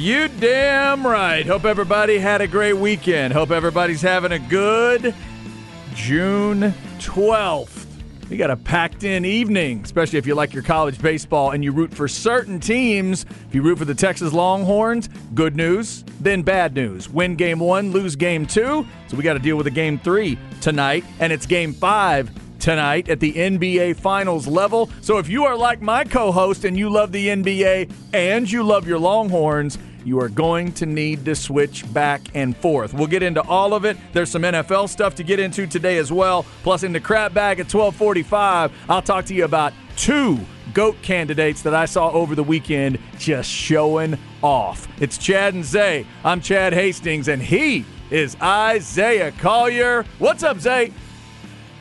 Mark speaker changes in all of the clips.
Speaker 1: You damn right. Hope everybody had a great weekend. Hope everybody's having a good June 12th. We got a packed in evening, especially if you like your college baseball and you root for certain teams. If you root for the Texas Longhorns, good news, then bad news. Win game one, lose game two. So we got to deal with a game three tonight, and it's game five tonight at the NBA Finals level. So if you are like my co host and you love the NBA and you love your Longhorns, you are going to need to switch back and forth. We'll get into all of it. There's some NFL stuff to get into today as well. Plus, in the crap bag at 1245, I'll talk to you about two GOAT candidates that I saw over the weekend just showing off. It's Chad and Zay. I'm Chad Hastings, and he is Isaiah Collier. What's up, Zay?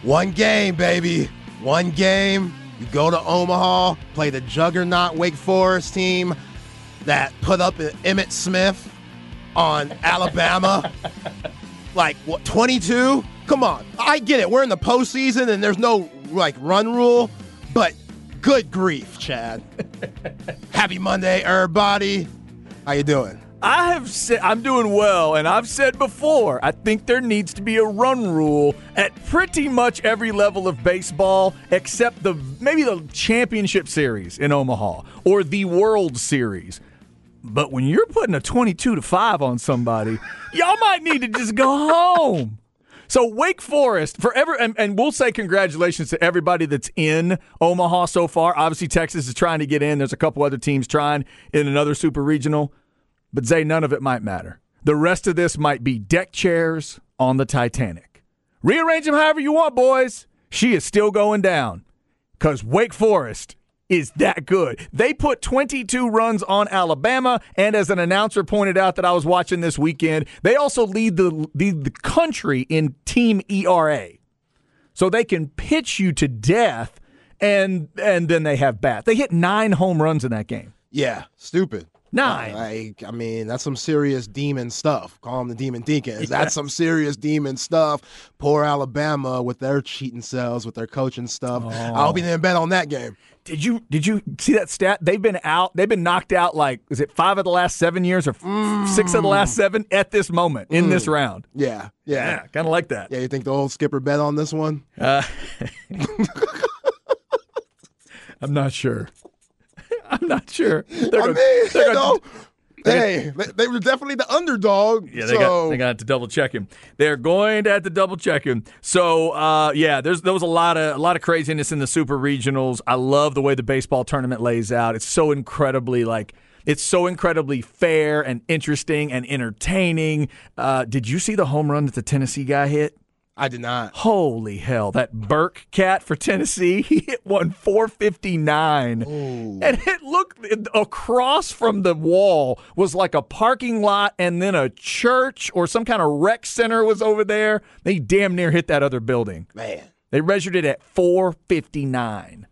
Speaker 2: One game, baby. One game. You go to Omaha, play the juggernaut Wake Forest team that put up Emmitt Smith on Alabama. like, what, 22? Come on. I get it. We're in the postseason and there's no, like, run rule, but good grief, Chad. Happy Monday, everybody. How you doing?
Speaker 1: I have said I'm doing well, and I've said before, I think there needs to be a run rule at pretty much every level of baseball, except the maybe the championship series in Omaha or the World Series. But when you're putting a 22 to 5 on somebody, y'all might need to just go home. So Wake Forest, forever, and, and, we'll say congratulations to everybody that's in Omaha so far. Obviously, Texas is trying to get in. There's a couple other teams trying in another super regional. But Zay, none of it might matter. The rest of this might be deck chairs on the Titanic. Rearrange them however you want, boys. She is still going down because Wake Forest is that good. They put 22 runs on Alabama, and as an announcer pointed out that I was watching this weekend, they also lead the lead the country in team ERA. So they can pitch you to death, and and then they have bat. They hit nine home runs in that game.
Speaker 2: Yeah, stupid.
Speaker 1: Nine.
Speaker 2: Like, I mean, that's some serious demon stuff. Call them the demon deacons. Yeah. That's some serious demon stuff. Poor Alabama with their cheating cells, with their coaching stuff. Oh. I'll be in bet on that game.
Speaker 1: Did you did you see that stat? They've been out. They've been knocked out. Like, is it five of the last seven years or mm. six of the last seven at this moment in mm. this round?
Speaker 2: Yeah, yeah,
Speaker 1: yeah kind of like that.
Speaker 2: Yeah, you think the old skipper bet on this one? Uh,
Speaker 1: I'm not sure. I'm not sure.
Speaker 2: They're I gonna, mean, they're you know, hey, they were definitely the underdog.
Speaker 1: Yeah, they
Speaker 2: so.
Speaker 1: got they got to double check him. They're going to have to double check him. So uh, yeah, there's there was a lot of a lot of craziness in the super regionals. I love the way the baseball tournament lays out. It's so incredibly like it's so incredibly fair and interesting and entertaining. Uh, did you see the home run that the Tennessee guy hit?
Speaker 2: I did not.
Speaker 1: Holy hell. That Burke cat for Tennessee, he hit one 459. Ooh. And it looked across from the wall was like a parking lot and then a church or some kind of rec center was over there. They damn near hit that other building.
Speaker 2: Man.
Speaker 1: They measured it at 459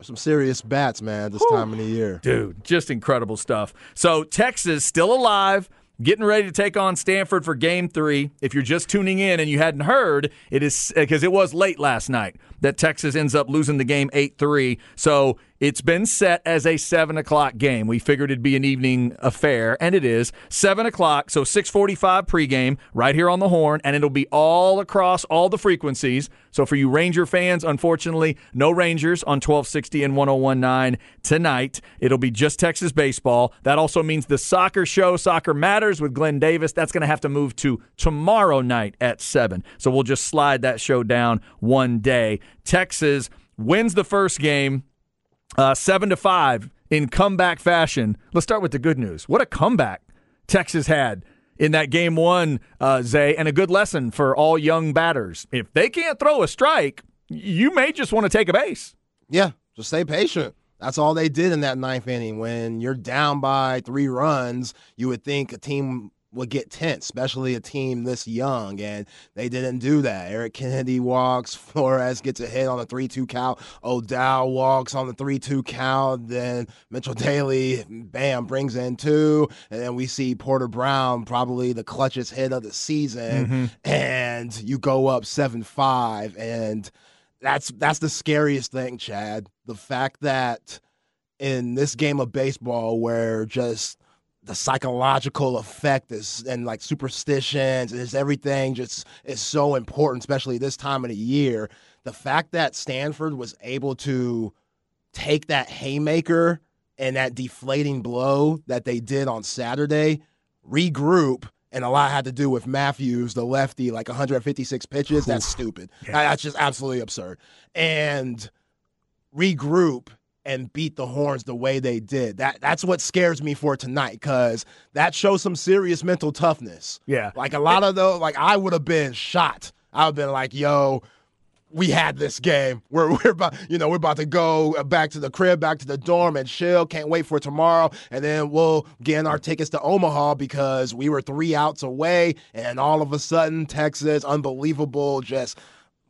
Speaker 2: some serious bats, man, this Whew. time of the year.
Speaker 1: Dude, just incredible stuff. So, Texas still alive getting ready to take on Stanford for game three. If you're just tuning in and you hadn't heard, it is because it was late last night that Texas ends up losing the game 8 3. So It's been set as a seven o'clock game. We figured it'd be an evening affair, and it is seven o'clock. So six forty-five pregame right here on the horn, and it'll be all across all the frequencies. So for you Ranger fans, unfortunately, no Rangers on twelve sixty and 1019 tonight. It'll be just Texas baseball. That also means the soccer show, Soccer Matters with Glenn Davis. That's going to have to move to tomorrow night at seven. So we'll just slide that show down one day. Texas wins the first game uh, seven to five in comeback fashion. Let's start with the good news. What a comeback Texas had in that game one, uh, Zay, and a good lesson for all young batters. If they can't throw a strike, you may just want to take a base.
Speaker 2: Yeah, just stay patient. That's all they did in that ninth inning. When you're down by three runs, you would think a team would get tense, especially a team this young, and they didn't do that. Eric Kennedy walks, Flores gets a hit on the 3 2 count, O'Dowd walks on the 3 2 count, then Mitchell Daly, bam, brings in two, and then we see Porter Brown, probably the clutchest hit of the season, mm-hmm. and you go up 7 5, and that's that's the scariest thing, Chad. The fact that in this game of baseball where just the psychological effect is and like superstitions is everything just is so important, especially this time of the year. The fact that Stanford was able to take that haymaker and that deflating blow that they did on Saturday, regroup, and a lot had to do with Matthews, the lefty, like 156 pitches. That's stupid. Yeah. That's just absolutely absurd. And regroup and beat the horns the way they did. That that's what scares me for tonight because that shows some serious mental toughness.
Speaker 1: Yeah,
Speaker 2: like a lot of those. Like I would have been shot. I would have been like, "Yo, we had this game. We're we're about you know we're about to go back to the crib, back to the dorm, and chill. Can't wait for tomorrow, and then we'll get our tickets to Omaha because we were three outs away, and all of a sudden Texas, unbelievable, just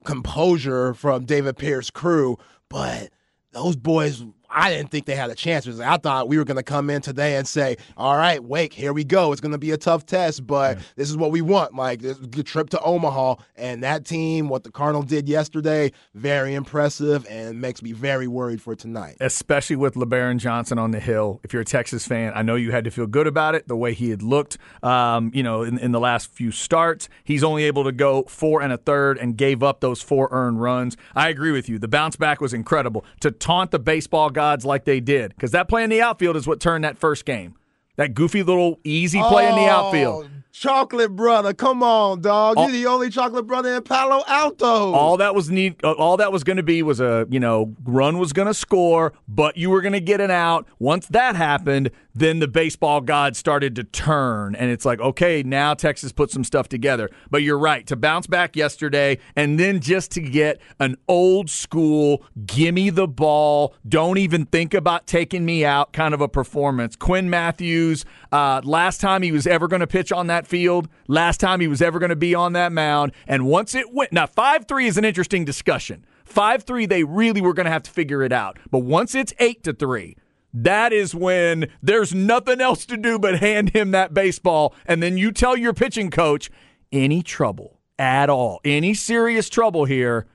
Speaker 2: composure from David Pierce crew, but those boys I didn't think they had a chance. I thought we were going to come in today and say, "All right, Wake, here we go. It's going to be a tough test, but yeah. this is what we want. Like this good trip to Omaha." And that team, what the Cardinals did yesterday, very impressive, and makes me very worried for tonight.
Speaker 1: Especially with Lebarron Johnson on the hill. If you're a Texas fan, I know you had to feel good about it. The way he had looked, um, you know, in, in the last few starts, he's only able to go four and a third and gave up those four earned runs. I agree with you. The bounce back was incredible. To taunt the baseball guy gods like they did because that play in the outfield is what turned that first game. That goofy little easy play oh, in the oh, outfield.
Speaker 2: Chocolate brother, come on, dog. All, You're the only chocolate brother in Palo Alto.
Speaker 1: All that was need. Uh, all that was going to be was a you know run was going to score, but you were going to get an out. Once that happened, then the baseball gods started to turn, and it's like okay, now Texas put some stuff together. But you're right to bounce back yesterday, and then just to get an old school gimme the ball, don't even think about taking me out kind of a performance. Quinn Matthews, uh, last time he was ever going to pitch on that field last time he was ever going to be on that mound. And once it went, now 5 3 is an interesting discussion. 5 3, they really were going to have to figure it out. But once it's 8 to 3, that is when there's nothing else to do but hand him that baseball. And then you tell your pitching coach, any trouble at all, any serious trouble here,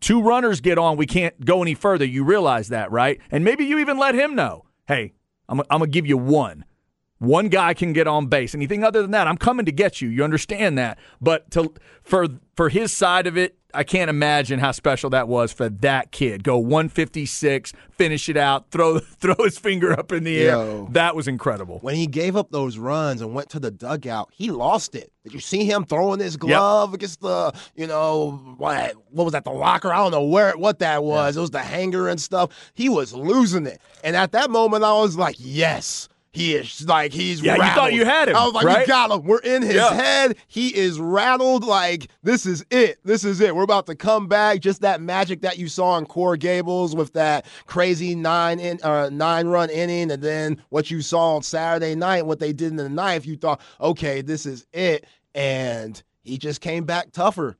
Speaker 1: two runners get on, we can't go any further. You realize that, right? And maybe you even let him know, hey, I'm, I'm going to give you one. One guy can get on base. Anything other than that, I'm coming to get you. You understand that. But to for for his side of it, I can't imagine how special that was for that kid. Go 156, finish it out, throw throw his finger up in the Yo, air. That was incredible.
Speaker 2: When he gave up those runs and went to the dugout, he lost it. Did you see him throwing his glove yep. against the, you know, what what was that, the locker? I don't know where what that was. Yeah. It was the hanger and stuff. He was losing it. And at that moment I was like, "Yes." He is like he's
Speaker 1: yeah.
Speaker 2: Rattled.
Speaker 1: You thought you had him.
Speaker 2: I was like,
Speaker 1: right?
Speaker 2: you got him. We're in his yeah. head. He is rattled. Like this is it. This is it. We're about to come back. Just that magic that you saw in Coral Gables with that crazy nine in uh, nine run inning, and then what you saw on Saturday night, what they did in the ninth. You thought, okay, this is it, and he just came back tougher.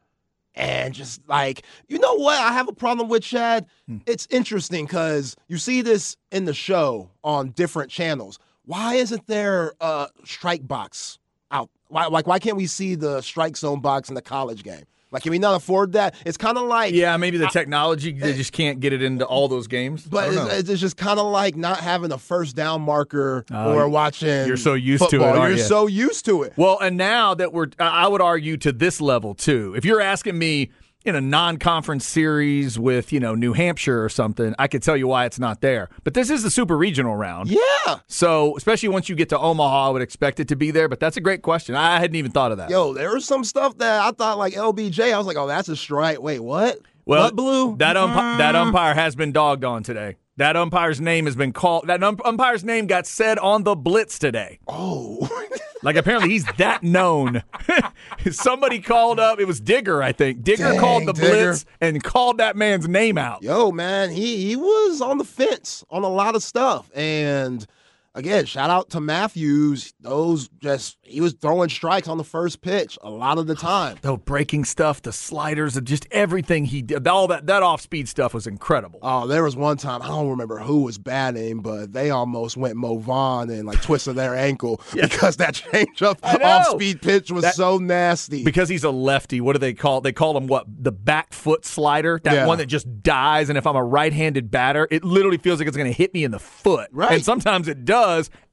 Speaker 2: And just like, you know what? I have a problem with Chad. Hmm. It's interesting because you see this in the show on different channels why isn't there a strike box out? Why, like, why can't we see the strike zone box in the college game? Like, can we not afford that? It's kind of like
Speaker 1: Yeah, maybe the technology they eh. just can't get it into all those games.
Speaker 2: But it's, it's just kind of like not having a first down marker
Speaker 1: Oh,
Speaker 2: or watching.
Speaker 1: you're so used to it,
Speaker 2: football. You're
Speaker 1: you?
Speaker 2: so used to it.
Speaker 1: Well, and now that we're, I I would argue to this level too. If you're asking me in a non-conference series with, you know, New Hampshire or something, I could tell you why it's not there. But this is the super regional round.
Speaker 2: Yeah.
Speaker 1: So, especially once you get to Omaha, I would expect it to be there. But that's a great question. I hadn't even thought of that.
Speaker 2: Yo, there was some stuff that I thought like LBJ. I was like, oh, that's a strike. Wait, what?
Speaker 1: well,
Speaker 2: what blue?
Speaker 1: That umpi- that umpire has been dogged on today. That umpire's name has been called. That um- umpire's name got said on the blitz today.
Speaker 2: oh.
Speaker 1: Like apparently he's that known. Somebody called up. It was Digger, I think. Digger
Speaker 2: Dang,
Speaker 1: called the
Speaker 2: Digger.
Speaker 1: blitz and called that man's name out.
Speaker 2: Yo, man, he he was on the fence on a lot of stuff. And again, shout out to Matthews. Those just he was throwing strikes on the first pitch a lot of the time.
Speaker 1: The breaking stuff, the sliders, and just everything he did. All that that off speed stuff was incredible.
Speaker 2: Oh, there was one time I don't remember who was batting, but they almost went Mo Vaughn and like twisted their ankle because that changeup off speed pitch was
Speaker 1: That-
Speaker 2: so nasty.
Speaker 1: Because he's a lefty, what do they call? They call him what? The back foot slider, that
Speaker 2: Yeah.
Speaker 1: one that just dies. And if I'm a right-handed batter, it literally feels like it's going to hit me in the foot.
Speaker 2: Right.
Speaker 1: And sometimes it does,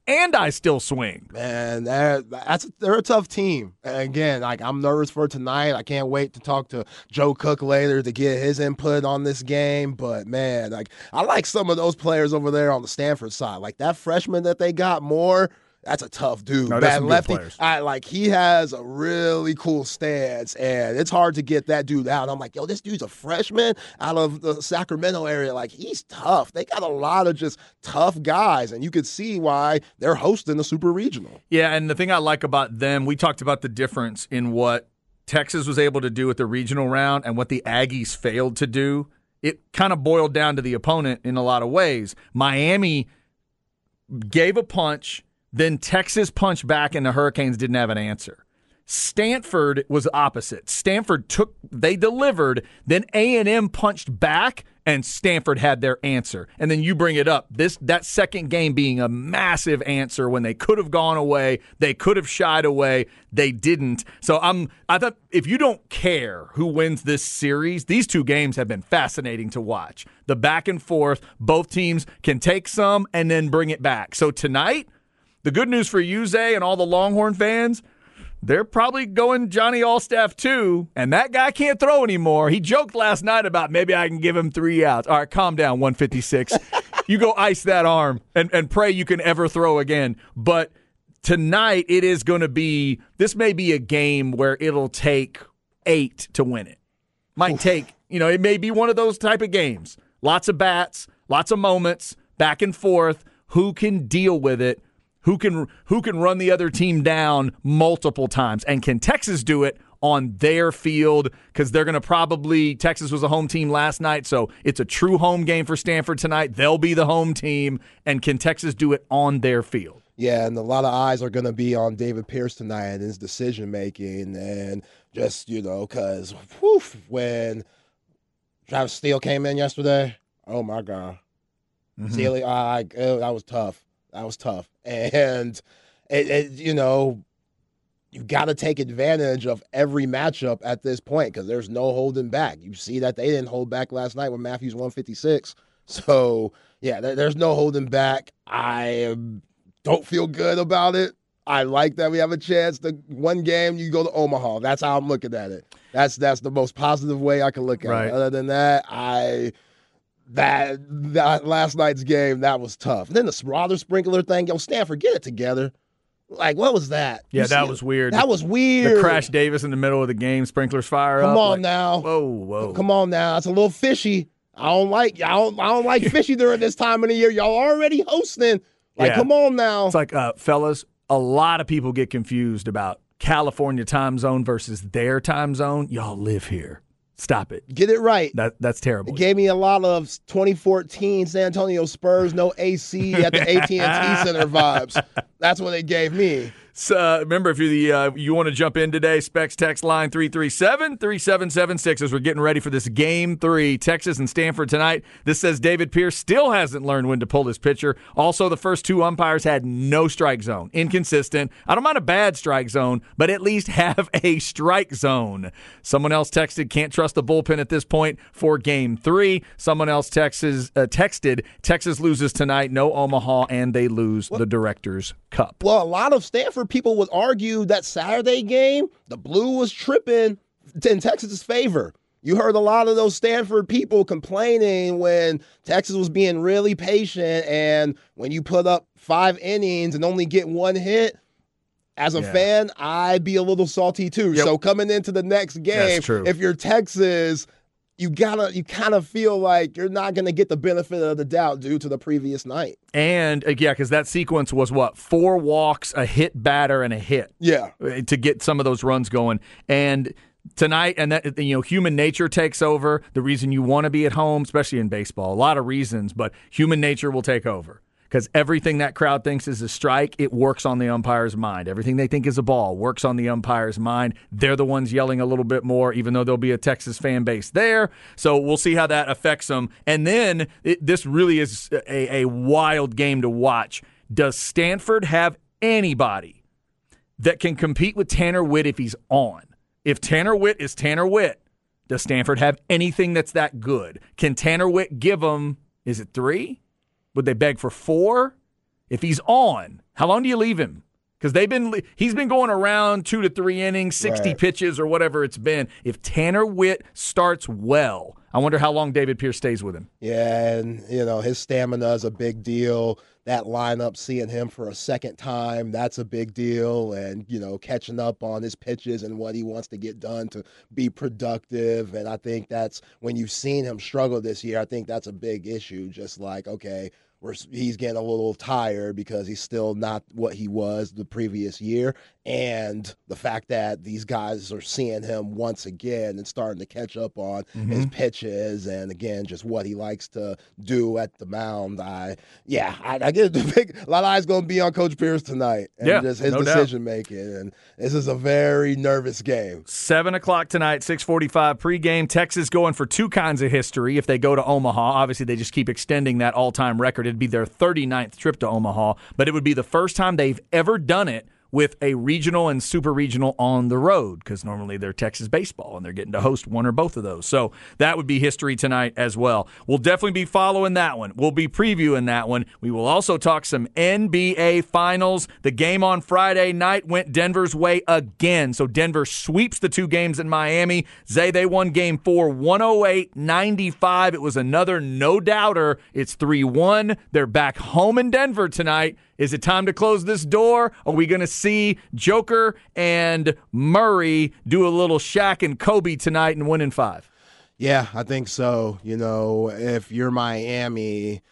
Speaker 1: and I still swing.
Speaker 2: Man, they're that's they're a tough team. Again, like I'm nervous for tonight. I can't wait to talk to Joe Cook later to get his input on this game. But man, like I like some of those players over there on the Stanford side. Like that freshman that they got Moore. That's a tough dude.
Speaker 1: No, there's
Speaker 2: That lefty. I like he has a really cool stance, and it's hard to get that dude out. I'm like, yo, this dude's a freshman out of the Sacramento area. Like he's tough. They got a lot of just tough guys, and you could see why they're hosting the Super Regional.
Speaker 1: Yeah, and the thing I like about them, we talked about the difference in what Texas was able to do with the regional round and what the Aggies failed to do. It kind of boiled down to the opponent in a lot of ways. Miami gave a punch, then Texas punched back, and the Hurricanes didn't have an answer. Stanford was opposite. Stanford took they delivered, then A&M punched back and Stanford had their answer. And then you bring it up. This that second game being a massive answer when they could have gone away, they could have shied away, they didn't. So I'm I thought if you don't care who wins this series, these two games have been fascinating to watch. The back and forth, both teams can take some and then bring it back. So tonight, the good news for you, and all the Longhorn fans, they're probably going Johnny Allstaff too, and that guy can't throw anymore. He joked last night about maybe I can give him three outs. All right, calm down, 156. you go ice that arm and, and pray you can ever throw again. But tonight, it is going to be, this may be a game where it'll take eight to win it. Might take, you know, it may be one of those type of games. Lots of bats, lots of moments, back and forth. Who can deal with it? Who can who can run the other team down multiple times? And can Texas do it on their field? Because they're going to probably Texas was a home team last night, so it's a true home game for Stanford tonight. They'll be the home team, and can Texas do it on their field?
Speaker 2: Yeah, and a lot of eyes are going to be on David Pierce tonight and his decision making, and just you know, because when Travis Sthele came in yesterday, oh my god, Sthele, I, I- uh, that was tough. That was tough, and it, it you know, you got to take advantage of every matchup at this point because there's no holding back. You see that they didn't hold back last night with Matthews 156, so yeah, there, there's no holding back. I don't feel good about it. I like that we have a chance to one game you go to Omaha. That's how I'm looking at it. That's that's the most positive way I can look at
Speaker 1: Right.
Speaker 2: it. Other than that, I that that last night's game that was tough. And then the water sprinkler thing, yo, Stanford, get it together. Like what was that?
Speaker 1: Yeah,
Speaker 2: You
Speaker 1: that
Speaker 2: see-
Speaker 1: was weird.
Speaker 2: That was weird.
Speaker 1: The Crash Davis in the middle of the game, sprinklers fire
Speaker 2: Come
Speaker 1: up.
Speaker 2: on
Speaker 1: like-
Speaker 2: now.
Speaker 1: Whoa, whoa.
Speaker 2: Come on now. It's a little fishy. I don't like I don't I don't like fishy during this time of the year. Y'all already hosting. Like,
Speaker 1: Yeah.
Speaker 2: come on now.
Speaker 1: It's like, uh, fellas, a lot of people get confused about California time zone versus their time zone. Y'all live here. Stop it.
Speaker 2: Get it right.
Speaker 1: That that's terrible.
Speaker 2: It gave me a lot of 2014 San Antonio Spurs no AC at the AT&T Center vibes. That's what it gave me.
Speaker 1: So, remember, if you're the uh, you want to jump in today, Specs text line 337-3776 as we're getting ready for this game three, Texas and Stanford tonight. This says David Pierce still hasn't learned when to pull his pitcher. Also, the first two umpires had no strike zone. Inconsistent. I don't mind a bad strike zone, but at least have a strike zone. Someone else texted, can't trust the bullpen at this point for game three. Someone else texts, uh, texted, Texas loses tonight, no Omaha, and they lose the Directors Cup.
Speaker 2: Well, a lot of Stanford people would argue that Saturday game, the blue was tripping in Texas's favor. You heard a lot of those Stanford people complaining when Texas was being really patient, and when you put up five innings and only get one hit, as a
Speaker 1: Yeah.
Speaker 2: fan, I'd be a little salty too.
Speaker 1: Yep.
Speaker 2: So coming into the next game, if you're Texas, you gotta you kind of feel like you're not gonna get the benefit of the doubt due to the previous night.
Speaker 1: And uh, yeah, because that sequence was what four walks, a hit batter, and a hit
Speaker 2: Yeah.
Speaker 1: uh, to get some of those runs going. And tonight, and that you know, human nature takes over. The reason you want to be at home, especially in baseball, a lot of reasons, but human nature will take over. Because everything that crowd thinks is a strike, it works on the umpire's mind. Everything they think is a ball works on the umpire's mind. They're the ones yelling a little bit more, even though there'll be a Texas fan base there. So we'll see how that affects them. And then it, this really is a, a wild game to watch. Does Stanford have anybody that can compete with Tanner Witt if he's on? If Tanner Witt is Tanner Witt, does Stanford have anything that's that good? Can Tanner Witt give them, is it three? Would they beg for four? If he's on, how long do you leave him? Because they've been he's been going around two to three innings, sixty
Speaker 2: Right.
Speaker 1: pitches or whatever it's been. If Tanner Witt starts well, I wonder how long David Pierce stays with him.
Speaker 2: Yeah, and you know his stamina is a big deal. That lineup, seeing him for a second time, that's a big deal. And you know, catching up on his pitches and what he wants to get done to be productive. And I think that's when you've seen him struggle this year. I think that's a big issue. Just like okay, we're he's getting a little tired because he's still not what he was the previous year, and the fact that these guys are seeing him once again and starting to catch up on mm-hmm. his pitches and again just what he likes to do at the mound. I yeah, I, I get the big a lot of eyes going to be on Coach Pierce tonight and
Speaker 1: Yeah,
Speaker 2: just his
Speaker 1: no doubt.
Speaker 2: decision making, and this is a very nervous game.
Speaker 1: Seven o'clock tonight, six forty-five pregame. Texas going for two kinds of history. If they go to Omaha, obviously they just keep extending that all-time record. It'd be their 39th trip to Omaha, but it would be the first time they've ever done it with a regional and super regional on the road because normally they're Texas baseball and they're getting to host one or both of those. So that would be history tonight as well. We'll definitely be following that one. We'll be previewing that one. We will also talk some NBA finals. The game on Friday night went Denver's way again. So Denver sweeps the two games in Miami. Zay, they won game four, 108 95. It was another no doubter. It's 3 1. They're back home in Denver tonight. Is it time to close this door? Are we going to see Joker and Murray do a little Shaq and Kobe tonight and win in five?
Speaker 2: Yeah, I think so. You know, if you're Miami,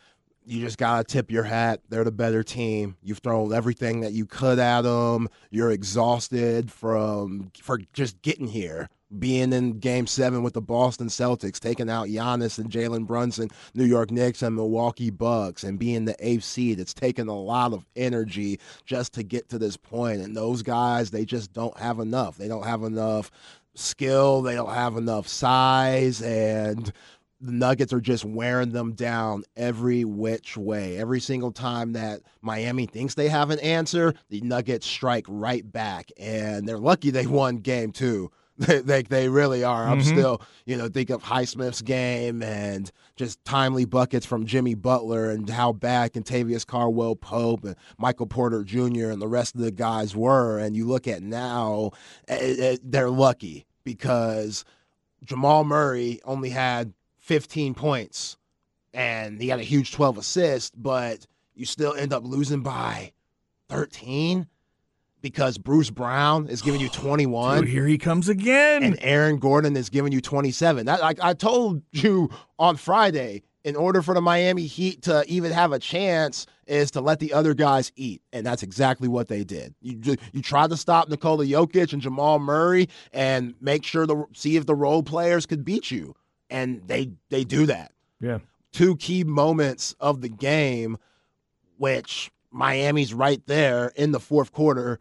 Speaker 2: you just gotta tip your hat. They're the better team. You've thrown everything that you could at them. You're exhausted from for just getting here. Being in Game Seven with the Boston Celtics, taking out Giannis and Jalen Brunson, New York Knicks and Milwaukee Bucks, and being the eighth seed, it's taken a lot of energy just to get to this point. And those guys, they just don't have enough. They don't have enough skill. They don't have enough size, and the Nuggets are just wearing them down every which way. Every single time that Miami thinks they have an answer, the Nuggets strike right back, and they're lucky they won game two. They, they, they really are. I'm still, you know, think of Highsmith's game and just timely buckets from Jimmy Butler and how bad Kentavious Caldwell-Pope and Michael Porter Jr. and the rest of the guys were. And you look at now, eh, eh, they're lucky because Jamal Murray only had 15 points and he had a huge 12 assists, but you still end up losing by 13 because Bruce Brown is giving you 21
Speaker 1: Dude, here he comes again.
Speaker 2: and Aaron Gordon is giving you 27. That like I told you on Friday, in order for the Miami Heat to even have a chance is to let the other guys eat, and that's exactly what they did. You you tried to stop Nikola Jokic and Jamal Murray and make sure to see if the role players could beat you, and they they do that
Speaker 1: yeah.
Speaker 2: two key moments of the game, which Miami's right there in the fourth quarter.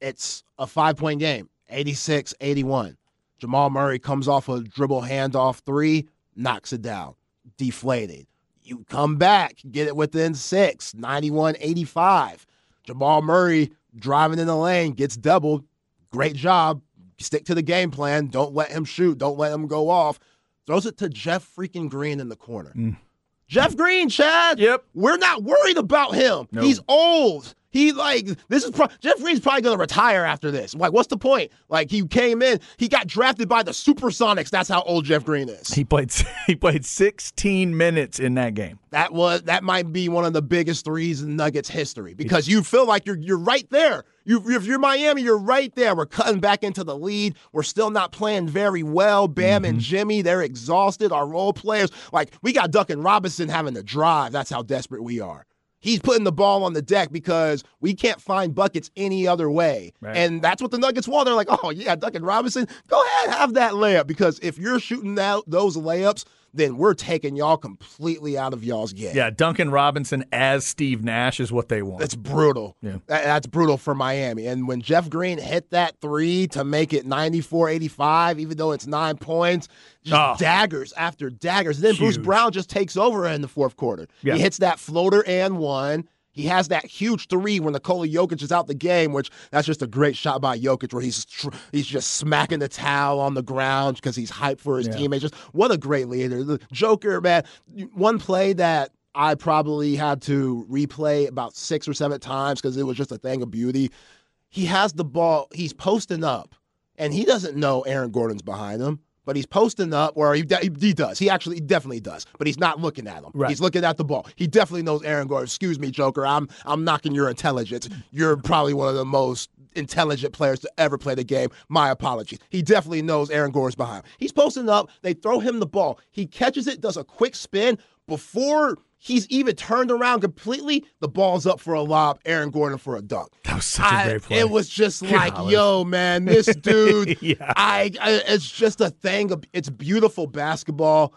Speaker 2: It's a five point game, 86 81. Jamal Murray comes off a dribble handoff three, knocks it down, deflated. You come back, get it within six, 91 85. Jamal Murray driving in the lane, gets doubled. Great job. Stick to the game plan. Don't let him shoot. Don't let him go off. Throws it to Jeff freaking Green in the corner.
Speaker 1: Mm.
Speaker 2: Jeff Green, Chad.
Speaker 1: Yep.
Speaker 2: We're not worried about him.
Speaker 1: No.
Speaker 2: He's old. He like this is pro- Jeff Green's probably gonna retire after this. Like, what's the point? Like, he came in, he got drafted by the Supersonics. That's how old Jeff Green is.
Speaker 1: He played he played 16 minutes in that game.
Speaker 2: That was that might be one of the biggest threes in Nuggets history because you feel like you're you're right there. You if you're Miami, you're right there. We're cutting back into the lead. We're still not playing very well. Bam and mm-hmm. Jimmy, they're exhausted. Our role players, like we got Duncan Robinson having to drive. That's how desperate we are. He's putting the ball on the deck because we can't find buckets any other way.
Speaker 1: Right.
Speaker 2: And that's what the Nuggets want. They're like, oh, yeah, Duncan Robinson, go ahead, have that layup. Because if you're shooting out those layups, then we're taking y'all completely out of y'all's game.
Speaker 1: Yeah, Duncan Robinson as Steve Nash is what they want.
Speaker 2: That's brutal.
Speaker 1: Yeah.
Speaker 2: That- that's brutal for Miami. And when Jeff Green hit that three to make it 94 85, even though it's nine points, just
Speaker 1: Oh.
Speaker 2: daggers after daggers. Then Bruce Brown just takes over in the fourth quarter.
Speaker 1: Yeah.
Speaker 2: He hits that floater and one. He has that huge three when Nikola Jokic is out the game, which that's just a great shot by Jokic, where he's tr- he's just smacking the towel on the ground because he's hyped for his
Speaker 1: Yeah.
Speaker 2: teammates. Just what a great leader, the Joker, man. One play that I probably had to replay about six or seven times because it was just a thing of beauty. He has the ball, he's posting up, and he doesn't know Aaron Gordon's behind him. But he's posting up, or he, he, he does. He actually he definitely does. But he's not looking at him.
Speaker 1: Right.
Speaker 2: He's looking at the ball. He definitely knows Aaron Gordon. Excuse me, Joker. I'm I'm knocking your intelligence. You're probably one of the most intelligent players to ever play the game. My apologies. He definitely knows Aaron Gordon's behind. He's posting up. They throw him the ball. He catches it, does a quick spin before he's even turned around completely. The ball's up for a lob. Aaron Gordon for a dunk.
Speaker 1: that was such a
Speaker 2: I-
Speaker 1: great play.
Speaker 2: It was just like, yo, man, this dude.
Speaker 1: Yeah.
Speaker 2: I, I, it's just a thing. Of, it's beautiful basketball.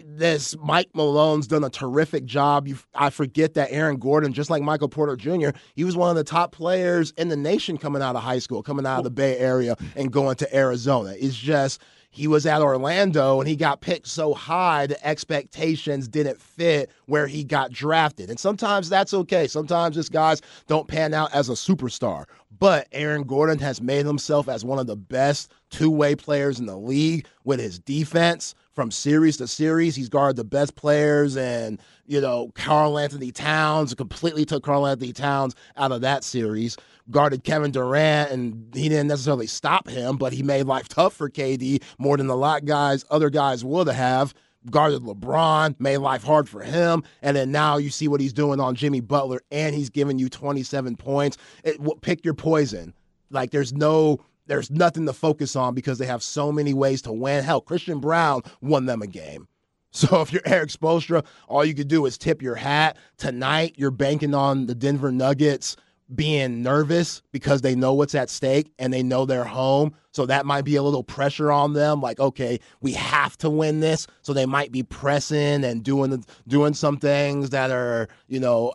Speaker 2: This Mike Malone's done a terrific job. You, I forget that Aaron Gordon, just like Michael Porter Jr., he was one of the top players in the nation coming out of high school, coming out of the Bay Area and going to Arizona. It's just he was at Orlando and he got picked so high the expectations didn't fit where he got drafted. And sometimes that's okay. Sometimes just guys don't pan out as a superstar. But Aaron Gordon has made himself as one of the best two-way players in the league with his defense from series to series. He's guarded the best players and, you know, Karl-Anthony Towns completely took Karl-Anthony Towns out of that series. Guarded Kevin Durant and he didn't necessarily stop him, but he made life tough for KD more than a lot guys other guys would have. Guarded LeBron, made life hard for him, and then now you see what he's doing on Jimmy Butler, and he's giving you 27 points. It, pick your poison. Like there's no there's nothing to focus on because they have so many ways to win. Hell, Christian Braun won them a game. So if you're Erik Spoelstra, all you could do is tip your hat. Tonight, you're banking on the Denver Nuggets being nervous because they know what's at stake and they know they're home. So that might be a little pressure on them. Like, okay, we have to win this. So they might be pressing and doing doing some things that are, you know,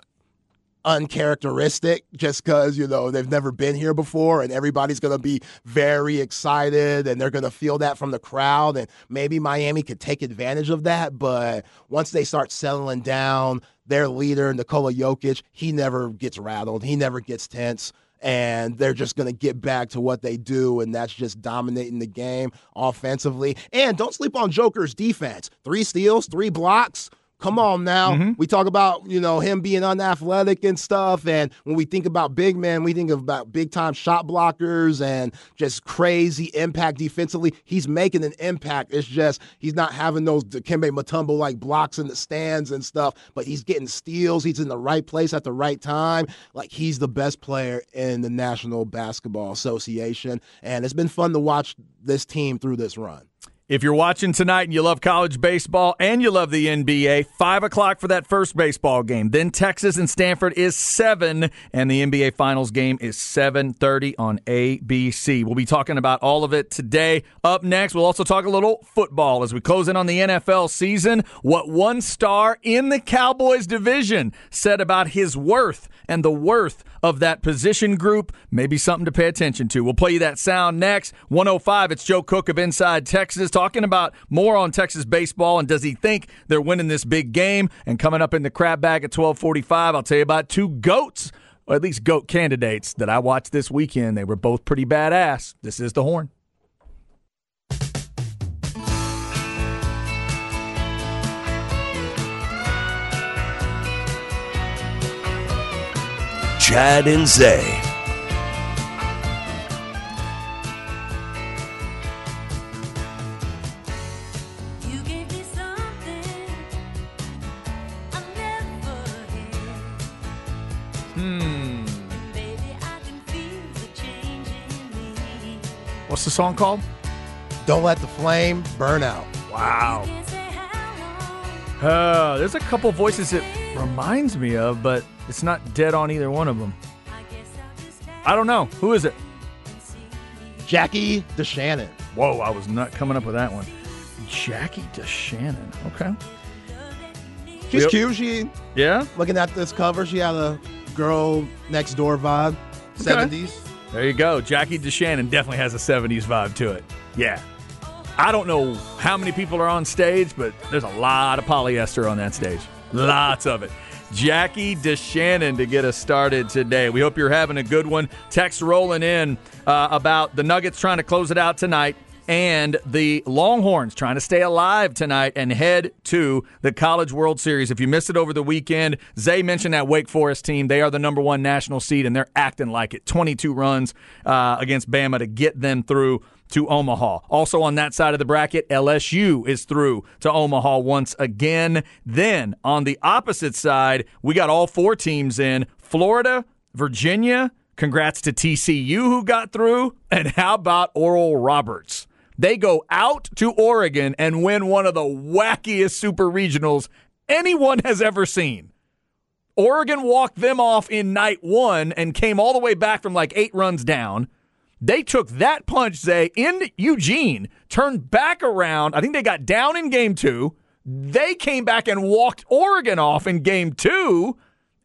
Speaker 2: uncharacteristic just because you know they've never been here before and everybody's going to be very excited and they're going to feel that from the crowd and maybe miami could take advantage of that but once they start settling down their leader nikola jokic he never gets rattled he never gets tense and they're just going to get back to what they do, and that's just dominating the game offensively. And don't sleep on Joker's defense. Three steals, three blocks. Come on now. Mm-hmm. We talk about, you know, him being unathletic and stuff. And when we think about big men, we think about big time shot blockers and just crazy impact defensively. He's making an impact. It's just he's not having those Dikembe Mutombo like blocks in the stands and stuff, but he's getting steals. He's in the right place at the right time. Like he's the best player in the National Basketball Association. And it's been fun to watch this team through this run.
Speaker 1: If you're watching tonight and you love college baseball and you love the NBA, 5 o'clock for that first baseball game. Then Texas and Stanford is 7, and the NBA Finals game is 7.30 on ABC. We'll be talking about all of it today. Up next, we'll also talk a little football as we close in on the NFL season. What one star in the Cowboys division said about his worth and the worth of that position group. Maybe something to pay attention to. We'll play you that sound next. 105, it's Joe Cook of Inside Texas talking about more on Texas baseball and does he think they're winning this big game? And coming up in the crab bag at 1245, I'll tell you about two goats, or at least goat candidates that I watched this weekend. They were both pretty badass. This is The Horn.
Speaker 3: Chad and Zay.
Speaker 4: You gave me something I never had.
Speaker 1: Hmm.
Speaker 4: Baby, I can feel the change in me.
Speaker 1: What's the song called?
Speaker 2: Don't let the flame burn out.
Speaker 1: Wow.
Speaker 4: Can't say how long.
Speaker 1: Uh, there's a couple voices it reminds me of, but it's not dead on either one of them.
Speaker 4: I guess I'll just have
Speaker 1: I don't know. Who is it?
Speaker 2: Jackie DeShannon.
Speaker 1: Whoa, I was not coming up with that one. Jackie DeShannon. Okay.
Speaker 2: She's
Speaker 1: Yep.
Speaker 2: cute. She
Speaker 1: Yeah?
Speaker 2: looking at this cover. She had a girl next door vibe. Seventies.
Speaker 1: There you go. Jackie DeShannon definitely has a 70s vibe to it. Yeah. I don't know how many people are on stage, but there's a lot of polyester on that stage. Lots of it. Jackie DeShannon to get us started today. We hope you're having a good one. Text rolling in uh, about the Nuggets trying to close it out tonight and the Longhorns trying to stay alive tonight and head to the College World Series. If you missed it over the weekend, Zay mentioned that Wake Forest team. They are the number one national seed, and they're acting like it. 22 runs uh, against Bama to get them through to Omaha. Also on that side of the bracket, LSU is through to Omaha once again. Then on the opposite side, we got all four teams in Florida, Virginia. Congrats to TCU who got through. And how about Oral Roberts? They go out to Oregon and win one of the wackiest super regionals anyone has ever seen. Oregon walked them off in night one and came all the way back from like eight runs down. They took that punch, Zay, in Eugene, turned back around. I think they got down in game two. They came back and walked Oregon off in game two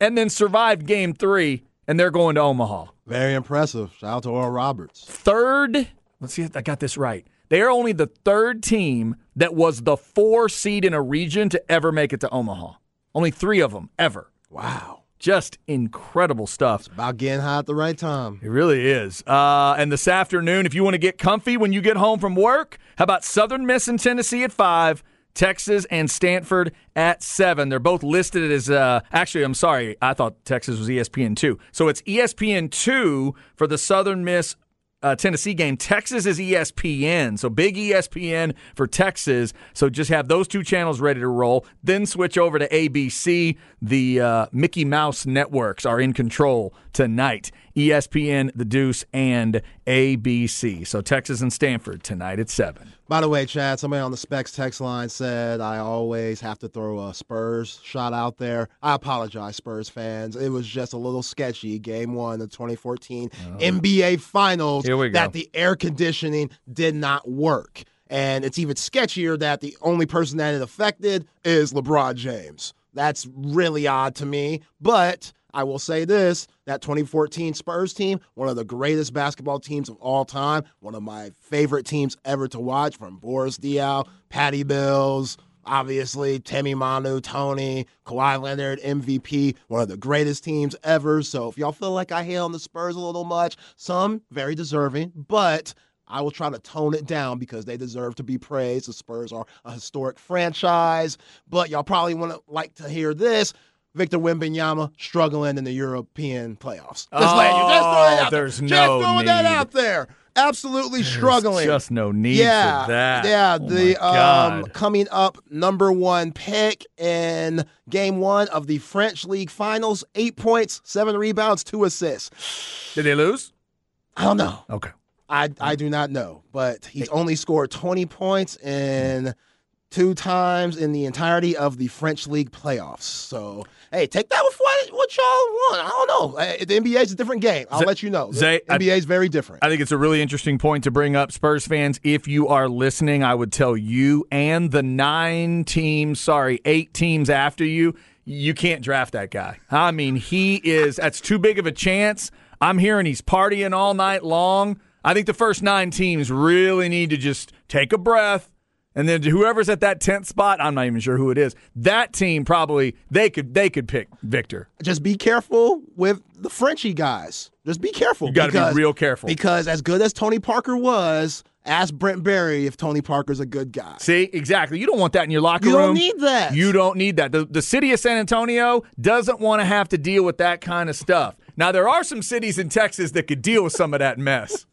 Speaker 1: and then survived game three, and they're going to Omaha.
Speaker 2: Very impressive. Shout out to Oral Roberts.
Speaker 1: Third, let's see if I got this right. They are only the third team that was the four seed in a region to ever make it to Omaha. Only three of them ever.
Speaker 2: Wow.
Speaker 1: Just incredible stuff.
Speaker 2: About getting hot at the right time.
Speaker 1: It really is. Uh, and this afternoon, if you want to get comfy when you get home from work, how about Southern Miss and Tennessee at five, Texas and Stanford at seven? They're both listed as. Uh, actually, I'm sorry, I thought Texas was ESPN two. So it's ESPN two for the Southern Miss. Uh, Tennessee game. Texas is ESPN, so big ESPN for Texas. So just have those two channels ready to roll. Then switch over to ABC. The uh, Mickey Mouse networks are in control tonight. ESPN, The Deuce, and ABC. So Texas and Stanford tonight at 7.
Speaker 2: By the way, Chad, somebody on the Specs text line said I always have to throw a Spurs shot out there. I apologize, Spurs fans. It was just a little sketchy. Game one, of the 2014 NBA Finals,
Speaker 1: Here we go.
Speaker 2: that the air conditioning did not work. And it's even sketchier that the only person that it affected is LeBron James. That's really odd to me. But I will say this that 2014 Spurs team, one of the greatest basketball teams of all time, one of my favorite teams ever to watch from Boris Diaw, Patty Mills, obviously Timmy Manu, Tony, Kawhi Leonard, MVP, one of the greatest teams ever. So if y'all feel like I hate on the Spurs a little much, some very deserving, but I will try to tone it down because they deserve to be praised. The Spurs are a historic franchise, but y'all probably want to like to hear this. Victor Wembanyama struggling in the European playoffs. Just you- just
Speaker 1: Oh,
Speaker 2: out there.
Speaker 1: there's
Speaker 2: Just
Speaker 1: no
Speaker 2: throwing that out there. Absolutely struggling.
Speaker 1: Just no need
Speaker 2: yeah,
Speaker 1: for that.
Speaker 2: yeah.
Speaker 1: Oh
Speaker 2: the um coming up number one pick in game one of the French League Finals. Eight points, seven rebounds, two assists.
Speaker 1: Did they lose?
Speaker 2: I don't know.
Speaker 1: Okay.
Speaker 2: I I do not know, but he's only scored 20 points in two times in the entirety of the French league playoffs. So hey, take that with what, what y'all want. I don't know. Uh, The NBA is a different game. I'll
Speaker 1: Zay-
Speaker 2: let you know. The
Speaker 1: Zay, I-
Speaker 2: NBA is very different.
Speaker 1: I think it's a really interesting point to bring up, Spurs fans. If you are listening, I would tell you and the nine teams, sorry, eight teams after you, you can't draft that guy. I mean, he is, that's too big of a chance. I'm hearing he's partying all night long. I think the first nine teams really need to just take a breath. And then whoever's at that tenth spot, I'm not even sure who it is. That team probably they could they could pick Victor.
Speaker 2: Just be careful with the Frenchie guys. Just be careful.
Speaker 1: You gotta be real careful.
Speaker 2: Because as good as Tony Parker was, ask Brent Barry if Tony Parker's a good guy.
Speaker 1: See, exactly. You don't want that in your locker room.
Speaker 2: You don't need that.
Speaker 1: You don't need that. The, the city of San Antonio doesn't want to have to deal with that kind of stuff. Now, there are some cities in Texas that could deal with some of that mess,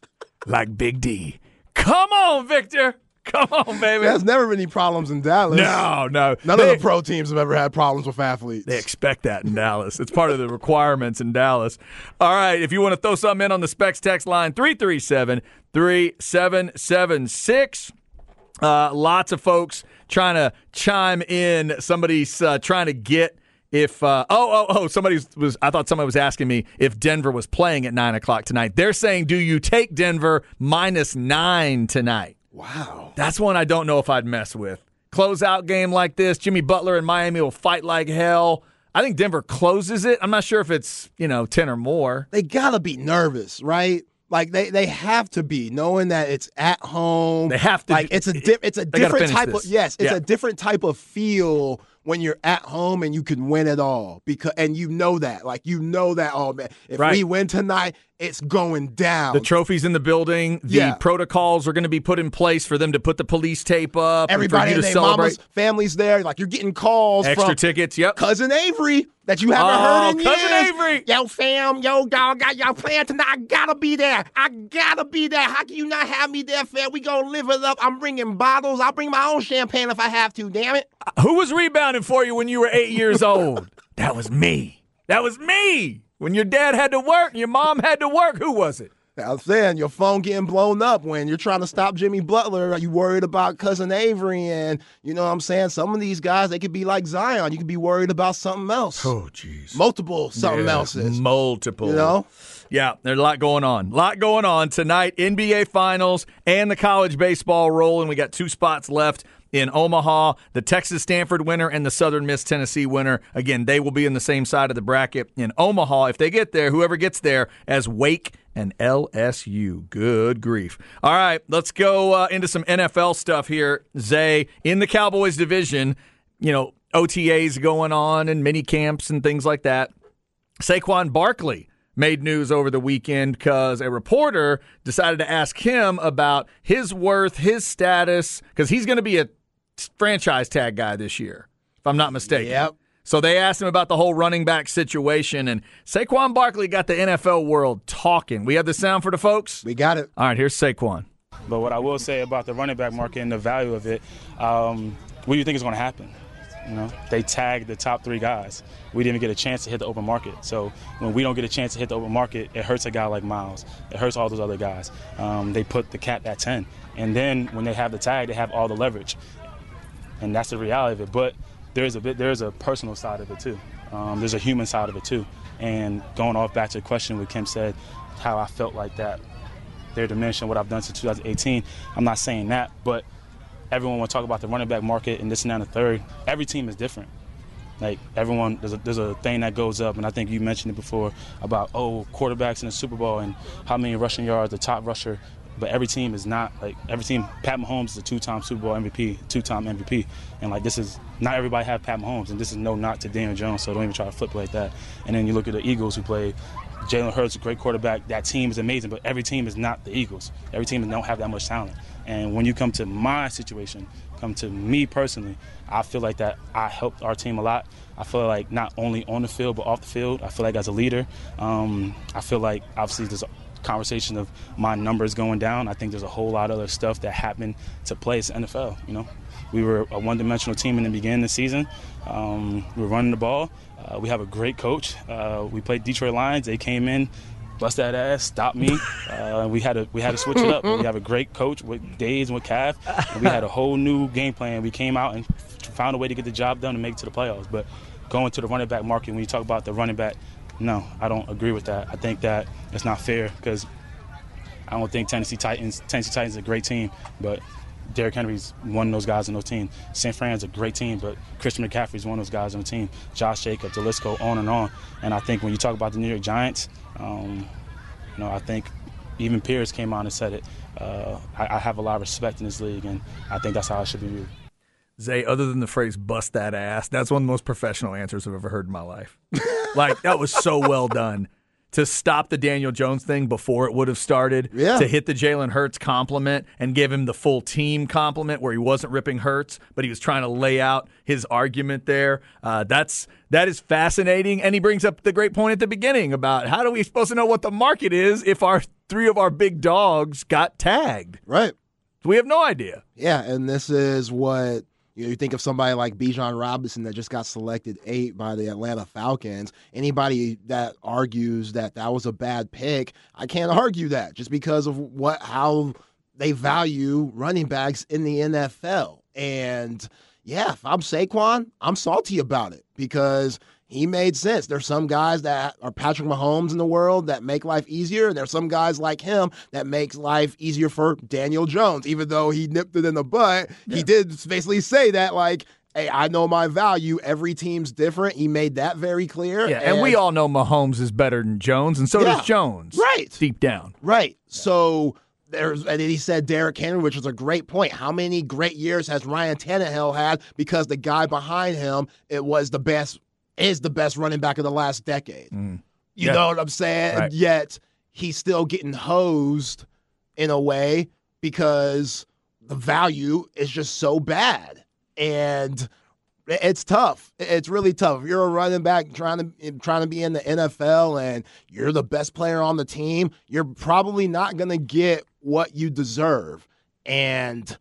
Speaker 1: like Big D. Come on, Victor. Come on, baby.
Speaker 2: There's never been any problems in Dallas.
Speaker 1: no, no.
Speaker 2: None
Speaker 1: They-
Speaker 2: of the pro teams have ever had problems with athletes.
Speaker 1: They expect that in Dallas. It's part of the requirements in Dallas. All right, if you want to throw something in on the Specs text line, 337 3776. Uh, lots of folks trying to chime in. Somebody's uh, trying to get if uh, oh oh oh somebody was I thought somebody was asking me if Denver was playing at nine o'clock tonight. They're saying, do you take Denver minus nine tonight?
Speaker 2: Wow.
Speaker 1: That's one I don't know if I'd mess with. Closeout game like this, Jimmy Butler and Miami will fight like hell. I think Denver closes it. I'm not sure if it's you know ten or more.
Speaker 2: They gotta be nervous, right? Like they, they have to be knowing that it's at home.
Speaker 1: They have to
Speaker 2: Like it's a di- it's a different type
Speaker 1: this.
Speaker 2: of yes, it's
Speaker 1: Yeah.
Speaker 2: a different type of feel when you're at home and you can win it all because and you know that like you know that oh man if
Speaker 1: Right.
Speaker 2: we win tonight it's going down.
Speaker 1: The trophies in the building. The
Speaker 2: Yeah.
Speaker 1: protocols are going to be put in place for them to put the police tape up.
Speaker 2: Everybody and
Speaker 1: to
Speaker 2: their
Speaker 1: celebrate.
Speaker 2: mamas, families there. Like you're getting calls
Speaker 1: Extra tickets. Yep.
Speaker 2: cousin Avery that you haven't
Speaker 1: Oh,
Speaker 2: heard in
Speaker 1: Cousin
Speaker 2: years.
Speaker 1: Avery.
Speaker 2: Yo, fam, yo, dog, got y'all playing tonight. I gotta be there. I gotta be there. How can you not have me there, fam? We gonna live it up. I'm bringing bottles. I'll bring my own champagne if I have to. Damn it.
Speaker 1: Uh, who was rebounding for you when you were eight years old? that was me. That was me. When your dad had to work, and your mom had to work. Who was it?
Speaker 2: I'm saying your phone getting blown up when you're trying to stop Jimmy Butler. Are you worried about cousin Avery? And you know what I'm saying? Some of these guys, they could be like Zion. You could be worried about something else.
Speaker 1: Oh, jeez.
Speaker 2: Multiple something else's.
Speaker 1: Multiple.
Speaker 2: You know?
Speaker 1: Yeah, there's a lot going on. A lot going on tonight. NBA Finals and the college baseball rolling. We got two spots left in Omaha. The Texas Stanford winner and the Southern Miss Tennessee winner. Again, they will be in the same side of the bracket in Omaha. If they get there, whoever gets there as Wake and LSU. Good grief. All right, let's go uh, into some NFL stuff here. Zay, in the Cowboys division, you know, OTAs going on and mini camps and things like that. Saquon Barkley made news over the weekend because a reporter decided to ask him about his worth, his status, because he's going to be a franchise tag guy this year, if I'm not mistaken.
Speaker 2: Yep.
Speaker 1: So they asked him about the whole running back situation, and Saquon Barkley got the NFL world talking. We have the sound for the folks.
Speaker 2: We got it.
Speaker 1: All right, here's Saquon.
Speaker 3: But what I will say about the running back market and the value of it, um, what do you think is going to happen? You know, they tagged the top three guys. We didn't even get a chance to hit the open market. So when we don't get a chance to hit the open market, it hurts a guy like Miles. It hurts all those other guys. Um, they put the cap at 10. And then when they have the tag, they have all the leverage. And that's the reality of it. But there's a bit, there's a personal side of it too. Um, there's a human side of it too. And going off back to the question what Kim said, how I felt like that their dimension, what I've done since 2018. I'm not saying that, but everyone will talk about the running back market and this and that and the third. Every team is different. Like everyone, there's a, there's a thing that goes up, and I think you mentioned it before about oh quarterbacks in the Super Bowl and how many rushing yards, the top rusher. But every team is not like every team. Pat Mahomes is a two-time Super Bowl MVP, two-time MVP, and like this is not everybody have Pat Mahomes, and this is no knock to Daniel Jones. So don't even try to flip like that. And then you look at the Eagles who play Jalen Hurts, a great quarterback. That team is amazing, but every team is not the Eagles. Every team don't have that much talent. And when you come to my situation, come to me personally, I feel like that I helped our team a lot. I feel like not only on the field but off the field. I feel like as a leader, um, I feel like obviously there's conversation of my numbers going down. I think there's a whole lot of other stuff that happened to play. It's NFL, you know. We were a one-dimensional team in the beginning of the season. Um, we were running the ball. Uh, we have a great coach. Uh, we played Detroit Lions. They came in bust that ass, stop me. Uh, we had to we had to switch it up. We have a great coach with Days and with Cav. And we had a whole new game plan. We came out and found a way to get the job done and make it to the playoffs. But going to the running back market, when you talk about the running back, no, I don't agree with that. I think that it's not fair because I don't think Tennessee Titans Tennessee Titans is a great team, but Derrick Henry's one of those guys on those team. San Fran's a great team, but Christian McCaffrey's one of those guys on the team. Josh Jacobs, list go on and on. And I think when you talk about the New York Giants, um, you know, I think even Pierce came on and said it. Uh, I, I have a lot of respect in this league, and I think that's how it should be viewed.
Speaker 1: Zay, other than the phrase "bust that ass," that's one of the most professional answers I've ever heard in my life. like that was so well done to stop the Daniel Jones thing before it would have started.
Speaker 2: Yeah.
Speaker 1: To hit the Jalen Hurts compliment and give him the full team compliment, where he wasn't ripping Hurts, but he was trying to lay out his argument there. Uh, that's that is fascinating, and he brings up the great point at the beginning about how do we supposed to know what the market is if our three of our big dogs got tagged?
Speaker 2: Right.
Speaker 1: We have no idea.
Speaker 2: Yeah, and this is what you know. You think of somebody like Bijan Robinson that just got selected eight by the Atlanta Falcons. Anybody that argues that that was a bad pick, I can't argue that just because of what how they value running backs in the NFL. And yeah, if I'm Saquon, I'm salty about it because he made sense. There's some guys that are Patrick Mahomes in the world that make life easier, and there's some guys like him that makes life easier for Daniel Jones. Even though he nipped it in the butt, he did basically say that like, "Hey, I know my value. Every team's different." He made that very clear.
Speaker 1: Yeah, and, we all know Mahomes is better than Jones, and so
Speaker 2: Yeah.
Speaker 1: does Jones.
Speaker 2: Right.
Speaker 1: Deep down.
Speaker 2: Right. So there's and then he said Derrick Henry, which was a great point. How many great years has Ryan Tannehill had because the guy behind him it was the best is the best running back of the last decade. You
Speaker 1: Mm. Yeah.
Speaker 2: know what I'm saying?
Speaker 1: Right.
Speaker 2: Yet he's still getting hosed in a way because the value is just so bad. And it's tough. It's really tough. If you're a running back trying to trying to be in the NFL and you're the best player on the team, you're probably not going to get what you deserve. And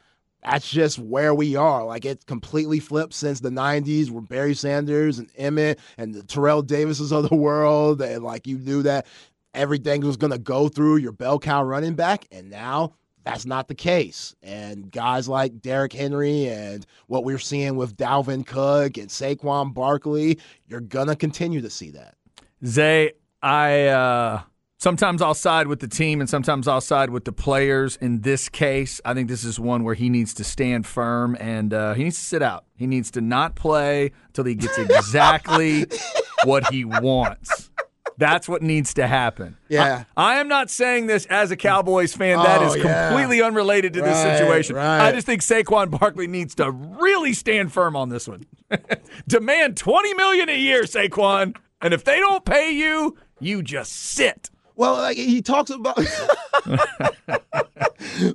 Speaker 2: that's just where we are. Like it's completely flipped since the '90s, where Barry Sanders and Emmett and the Terrell Davises of the world, and like you knew that everything was to go through your bell cow running back, and now that's not the case. And guys like Derrick Henry and what we're seeing with Dalvin Cook and Saquon Barkley, you're gonna continue to see that.
Speaker 1: Zay, I uh, sometimes I'll side with the team and sometimes I'll side with the players. In this case, I think this is one where he needs to stand firm and uh, he needs to sit out. He needs to not play until he gets exactly what he wants. That's what needs to happen.
Speaker 2: Yeah.
Speaker 1: I, I am not saying this as a Cowboys fan. that
Speaker 2: Oh,
Speaker 1: is
Speaker 2: yeah.
Speaker 1: completely unrelated to this situation.
Speaker 2: right.
Speaker 1: I just think Saquon Barkley needs to really stand firm on this one. Demand twenty million a year, Saquon, and if they don't pay you, you just sit.
Speaker 2: Well, like he talks about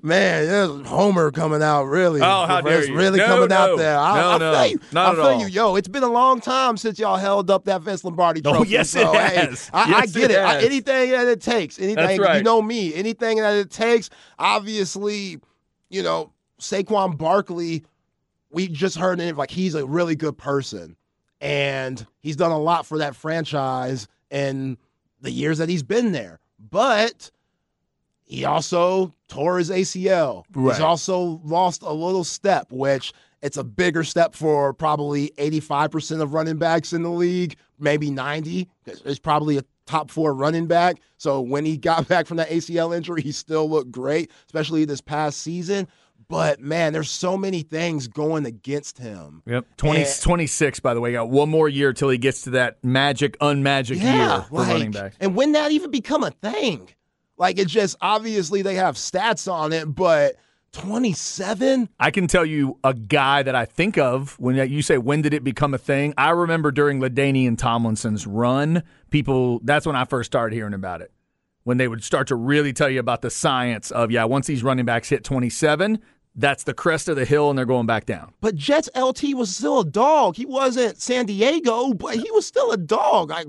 Speaker 2: man, there's Homer coming out really.
Speaker 1: Oh, how dare you.
Speaker 2: Really
Speaker 1: No,
Speaker 2: coming
Speaker 1: no.
Speaker 2: out there. I,
Speaker 1: No,
Speaker 2: I
Speaker 1: no.
Speaker 2: you.
Speaker 1: Not
Speaker 2: I
Speaker 1: at all.
Speaker 2: you. Yo, it's been a long time since y'all held up that Vince Lombardi trophy.
Speaker 1: Oh,
Speaker 2: trophy.
Speaker 1: yes, it
Speaker 2: so, hey,
Speaker 1: has.
Speaker 2: I, I
Speaker 1: Yes,
Speaker 2: get
Speaker 1: it
Speaker 2: it. I- anything that it takes. Anything.
Speaker 1: That's
Speaker 2: You know me. Anything that it takes. Obviously, you know Saquon Barkley. We just heard him like he's a really good person, and he's done a lot for that franchise in the years that he's been there. But he also tore his ACL.
Speaker 1: Right.
Speaker 2: He's also lost a little step, which it's a bigger step for probably 85% of running backs in the league, maybe 90. It's probably a top four running back. So when he got back from that ACL injury, he still looked great, especially this past season. But man, there's so many things going against him.
Speaker 1: Yep. 20,
Speaker 2: And-
Speaker 1: 26, by the way. Got one more year till he gets to that magic, unmagic year for
Speaker 2: like,
Speaker 1: running back.
Speaker 2: And when that even become a thing? Like it just obviously they have stats on it, but 27?
Speaker 1: I can tell you a guy that I think of when you say when did it become a thing. I remember during LaDainian Tomlinson's run, people. That's when I first started hearing about it. When they would start to really tell you about the science of yeah, once these running backs hit 27, that's the crest of the hill and they're going back down.
Speaker 2: But Jets LT was still a dog. He wasn't San Diego, but he was still a dog. I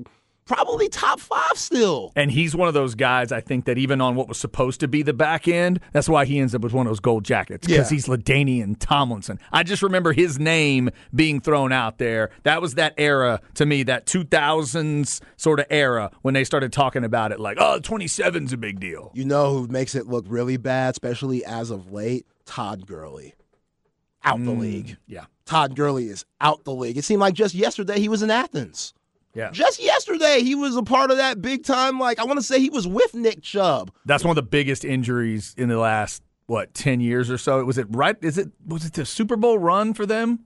Speaker 2: probably top five still.
Speaker 1: And he's one of those guys, I think, that even on what was supposed to be the back end, that's why he ends up with one of those gold jackets because
Speaker 2: Yeah.
Speaker 1: he's LaDainian Tomlinson. I just remember his name being thrown out there. That was that era to me, that 2000s sort of era when they started talking about it like, oh, 27's a big deal.
Speaker 2: You know who makes it look really bad, especially as of late? Todd Gurley. Out the mm, league.
Speaker 1: Yeah.
Speaker 2: Todd Gurley is out the league. It seemed like just yesterday he was in Athens.
Speaker 1: Yeah.
Speaker 2: Just yesterday he was a part of that big time. Like I want to say he was with Nick Chubb.
Speaker 1: That's one of the biggest injuries in the last, what, 10 years or so. Was it right? Is it, was it the Super Bowl run for them?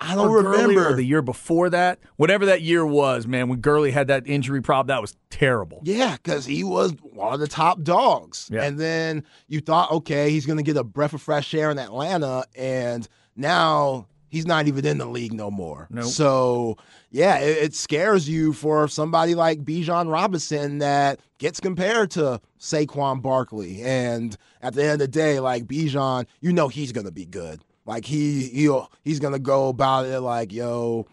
Speaker 2: I don't remember
Speaker 1: the year before that, whatever that year was, man. When Gurley had that injury problem, that was terrible.
Speaker 2: Yeah, because he was one of the top dogs.
Speaker 1: Yeah.
Speaker 2: And then you thought, okay, he's going to get a breath of fresh air in Atlanta. And now he's not even in the league no more.
Speaker 1: Nope.
Speaker 2: So, yeah, it, it scares you for somebody like Bijan Robinson that gets compared to Saquon Barkley. And at the end of the day, like Bijan, you know he's going to be good. Like he he'll he's gonna go about it like yo,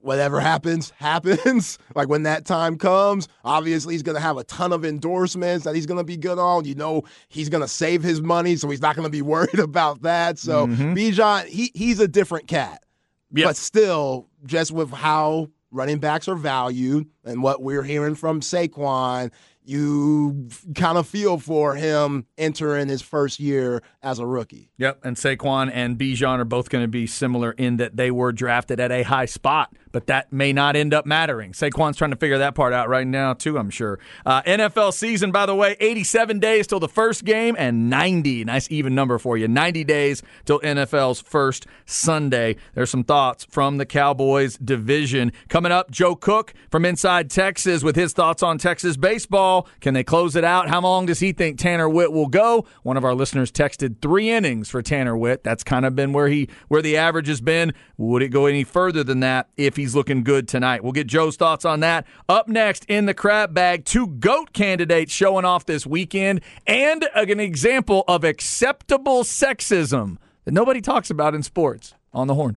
Speaker 2: whatever happens, happens. like when that time comes, obviously he's to have a ton of endorsements that he's to be good on. You know, he's to save his money, so he's not to be worried about that. So mm-hmm. Bijan, he he's a different cat.
Speaker 1: Yeah.
Speaker 2: But still, just with how running backs are valued and what we're hearing from Saquon, you kind of feel for him entering his first year as a rookie.
Speaker 1: Yep, and Saquon and Bijan are both going to be similar in that they were drafted at a high spot, but that may not end up mattering. Saquon's trying to figure that part out right now, too, I'm sure. Uh, NFL season, by the way, 87 days till the first game and 90, nice even number for you, 90 days till NFL's first Sunday. There's some thoughts from the Cowboys division. Coming up, Joe Cook from Inside Texas with his thoughts on Texas baseball. Can they close it out? How long does he think Tanner Witt will go? One of our listeners texted three innings for Tanner Witt. That's kind of been where he where the average has been. Would it go any further than that if he's looking good tonight? We'll get Joe's thoughts on that. Up next in the crap bag, two GOAT candidates showing off this weekend and an example of acceptable sexism that nobody talks about in sports on the horn.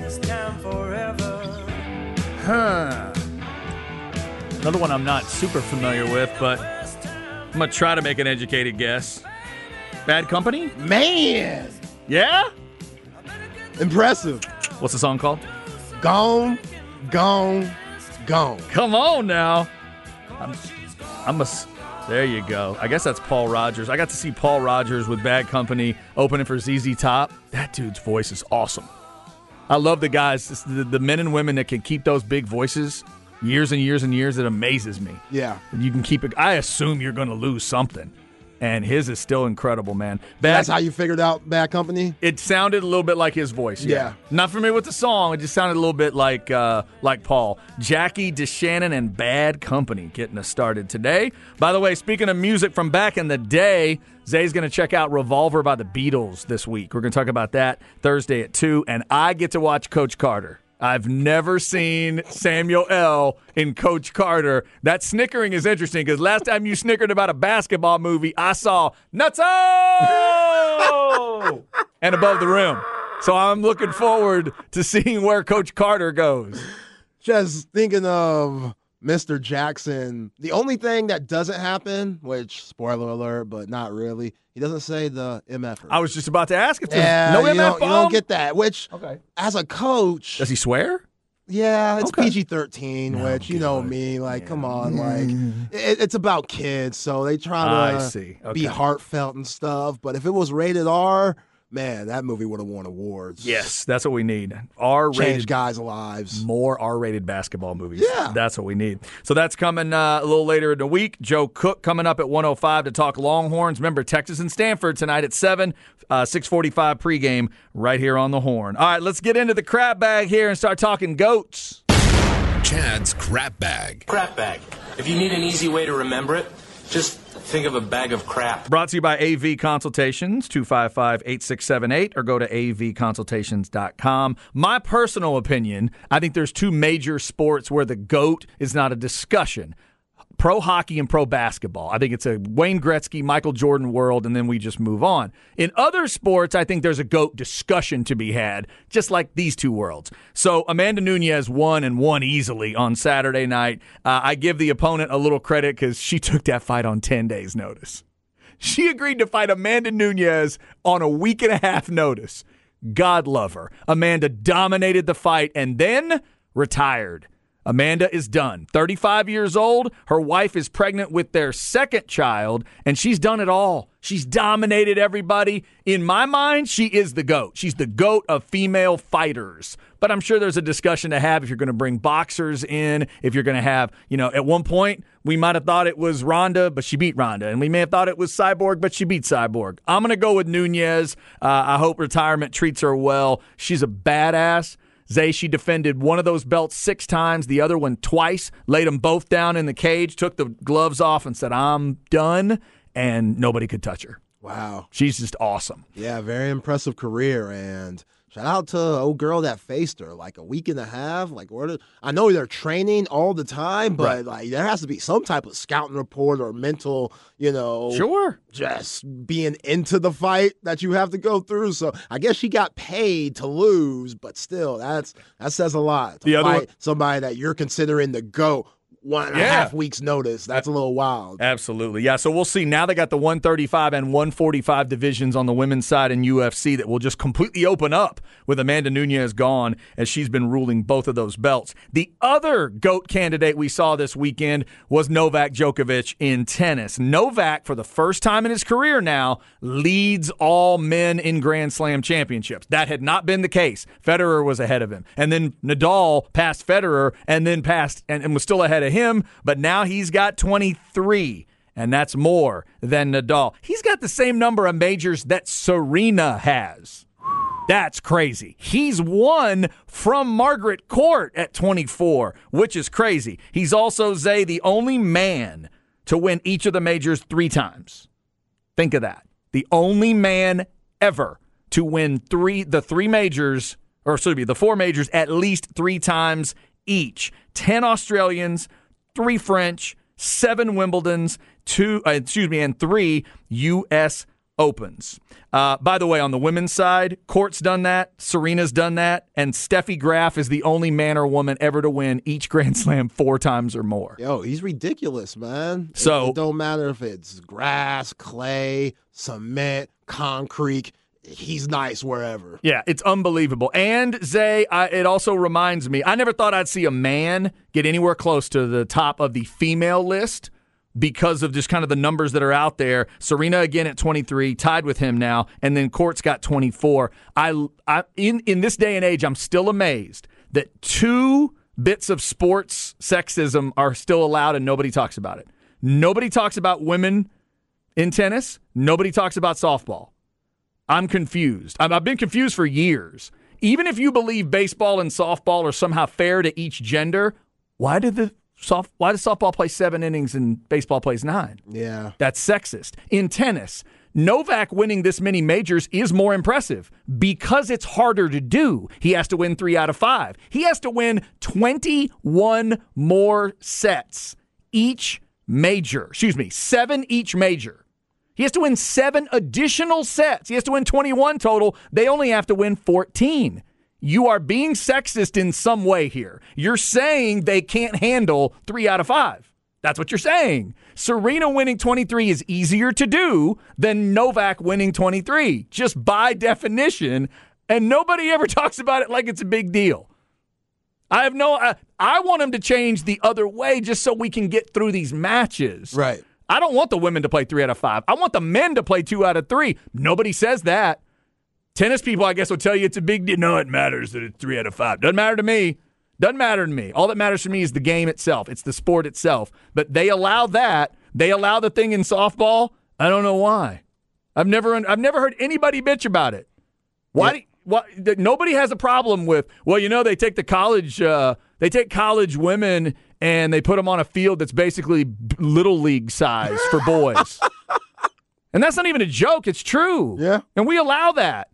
Speaker 4: This time forever.
Speaker 1: Huh. Another one I'm not super familiar with, but I'm going to try to make an educated guess. Bad Company?
Speaker 2: Man,
Speaker 1: Yeah?
Speaker 2: impressive.
Speaker 1: What's the song called?
Speaker 2: Gone, gone, gone.
Speaker 1: Come on now. I'm, I'm a. There you go. I guess that's Paul Rodgers. I got to see Paul Rodgers with Bad Company opening for ZZ Top. That dude's voice is awesome. I love the guys, the, the men and women that can keep those big voices years and years and years. It amazes me.
Speaker 2: Yeah.
Speaker 1: You can keep it. I assume you're going to lose something, and his is still incredible, man. Bad,
Speaker 2: That's how you figured out Bad Company?
Speaker 1: it sounded a little bit like his voice. Yeah.
Speaker 2: Yeah.
Speaker 1: Not familiar with the song. It just sounded a little bit like uh, like Paul. Jackie DeShannon and Bad Company getting us started today. By the way, speaking of music from back in the day, Zay's going to check out Revolver by the Beatles this week. We're going to talk about that Thursday at 2, and I get to watch Coach Carter. I've never seen Samuel L. in Coach Carter. That snickering is interesting because last time you snickered about a basketball movie, I saw Nutso and above the rim. So I'm looking forward to seeing where Coach Carter goes.
Speaker 2: Just thinking of Mr. Jackson. The only thing that doesn't happen, which spoiler alert, but not really, he doesn't say the MF.
Speaker 1: I was just about to ask if there's
Speaker 2: yeah,
Speaker 1: no
Speaker 2: you,
Speaker 1: MF
Speaker 2: don't, you
Speaker 1: bomb.
Speaker 2: don't get that. Which,
Speaker 1: Okay.
Speaker 2: as a coach,
Speaker 1: Does he swear?
Speaker 2: yeah, it's
Speaker 1: Okay.
Speaker 2: PG thirteen. which you know me, like, come on, like, it, it's about kids, so they try to
Speaker 1: I see.
Speaker 2: be heartfelt and stuff. But if it was rated R, Man, that movie would have won awards.
Speaker 1: Yes, that's what we need. R
Speaker 2: Change
Speaker 1: rated
Speaker 2: guys' lives.
Speaker 1: more R-rated basketball movies.
Speaker 2: Yeah.
Speaker 1: that's what we need. So that's coming uh, a little later in the week. Joe Cook coming up at 105 to talk Longhorns. Remember Texas and Stanford tonight at seven, uh, 6:45 pregame right here on the Horn. All right, let's get into the crap bag here and start talking goats.
Speaker 5: Chad's Crap Bag.
Speaker 6: Crap bag. If you need an easy way to remember it, just think of a bag of crap.
Speaker 1: Brought to you by AV Consultations, 255 8678, or go to avconsultations.com. My personal opinion, I think there's two major sports where the GOAT is not a discussion pro hockey and pro basketball. I think it's a Wayne Gretzky, Michael Jordan world, and then we just move on. In other sports, I think there's a GOAT discussion to be had, just like these two worlds. So Amanda Nunes won and won easily on Saturday night. Uh, I give the opponent a little credit because she took that fight on 10 days' notice. She agreed to fight Amanda Nunes on a week and a half notice. God love her. Amanda dominated the fight and then retired. Amanda is done. 35 years old. Her wife is pregnant with their second child, and she's done it all. She's dominated everybody. In my mind, she is the GOAT. She's the GOAT of female fighters. But I'm sure there's a discussion to have if you're going to bring boxers in, if you're going to have, you know, at one point, we might have thought it was Ronda, but she beat Ronda. And we may have thought it was Cyborg, but she beat Cyborg. I'm going to go with Nunes. Uh, I hope retirement treats her well. She's a badass. Zay, she defended one of those belts six times, the other one twice, laid them both down in the cage, took the gloves off, and said, I'm done. And nobody could touch her.
Speaker 2: Wow.
Speaker 1: She's just awesome.
Speaker 2: Yeah, very impressive career. And shout out to old girl that faced her like a week and a half. Like, where did, I know they're training all the time, but
Speaker 1: Right.
Speaker 2: like there has to be some type of scouting report or mental, you know,
Speaker 1: Sure.
Speaker 2: just being into the fight that you have to go through. So I guess she got paid to lose, but still, that's that says a lot. To
Speaker 1: The other one-
Speaker 2: somebody that you're considering the go one and a half
Speaker 1: Yeah.
Speaker 2: weeks notice. That's a little wild.
Speaker 1: Absolutely. Yeah. So we'll see. Now they got the 135 and 145 divisions on the women's side in UFC that will just completely open up with Amanda Nunes gone as she's been ruling both of those belts. The other GOAT candidate we saw this weekend was Novak Djokovic in tennis. Novak, for the first time in his career now, leads all men in Grand Slam championships. That had not been the case. Federer was ahead of him. And then Nadal passed Federer and then passed and, and was still ahead of him, but now he's got 23 and that's more than Nadal. He's got the same number of majors that Serena has. That's crazy. He's one from Margaret Court at 24, which is crazy. He's also, Zay, the only man to win each of the majors three times. Think of that. The only man ever to win three the three majors, or excuse me, the four majors at least three times each. Ten Australians, three French, seven Wimbledons, two uh, excuse me, and three U.S. Opens. Uh, by the way, on the women's side, Court's done that, Serena's done that, and Steffi Graf is the only man or woman ever to win each Grand Slam four times or more.
Speaker 2: Yo, he's ridiculous, man. It-
Speaker 1: So-
Speaker 2: it, don't matter if it's grass, clay, cement, concrete. He's nice wherever.
Speaker 1: Yeah, it's unbelievable. And Zay, I, it also reminds me, I never thought I'd see a man get anywhere close to the top of the female list because of just kind of the numbers that are out there. Serena again at 23, tied with him now, and then Court's got 24. I, I in in this day and age, I'm still amazed that two bits of sports sexism are still allowed and nobody talks about it. Nobody talks about women in tennis. Nobody talks about softball. I'm confused. I've been confused for years. Even if you believe baseball and softball are somehow fair to each gender, why did the soft why does softball play seven innings and baseball plays nine?
Speaker 2: Yeah.
Speaker 1: That's sexist. In tennis, Novak winning this many majors is more impressive because it's harder to do. He has to win three out of five. He has to win 21 more sets each major. Excuse me, seven each major. He has to win seven additional sets. He has to win 21 total. They only have to win 14. You are being sexist in some way here. You're saying they can't handle three out of five. That's what you're saying. Serena winning 23 is easier to do than Novak winning 23, just by definition. And nobody ever talks about it like it's a big deal. I have no, I, I want him to change the other way just so we can get through these matches.
Speaker 2: Right.
Speaker 1: I don't want the women to play three out of five. I want the men to play two out of three. Nobody says that. Tennis people, I guess, will tell you it's a big deal. No, it matters that it's three out of five. Doesn't matter to me. Doesn't matter to me. All that matters to me is the game itself. It's the sport itself. But they allow that. They allow the thing in softball. I don't know why. I've never I've never heard anybody bitch about it. Why? do- Why? Nobody has a problem with. Well, you know, they take the college. Uh, they take college women and they put them on a field that's basically little league size for boys. and that's not even a joke. It's true.
Speaker 2: Yeah.
Speaker 1: And we allow that.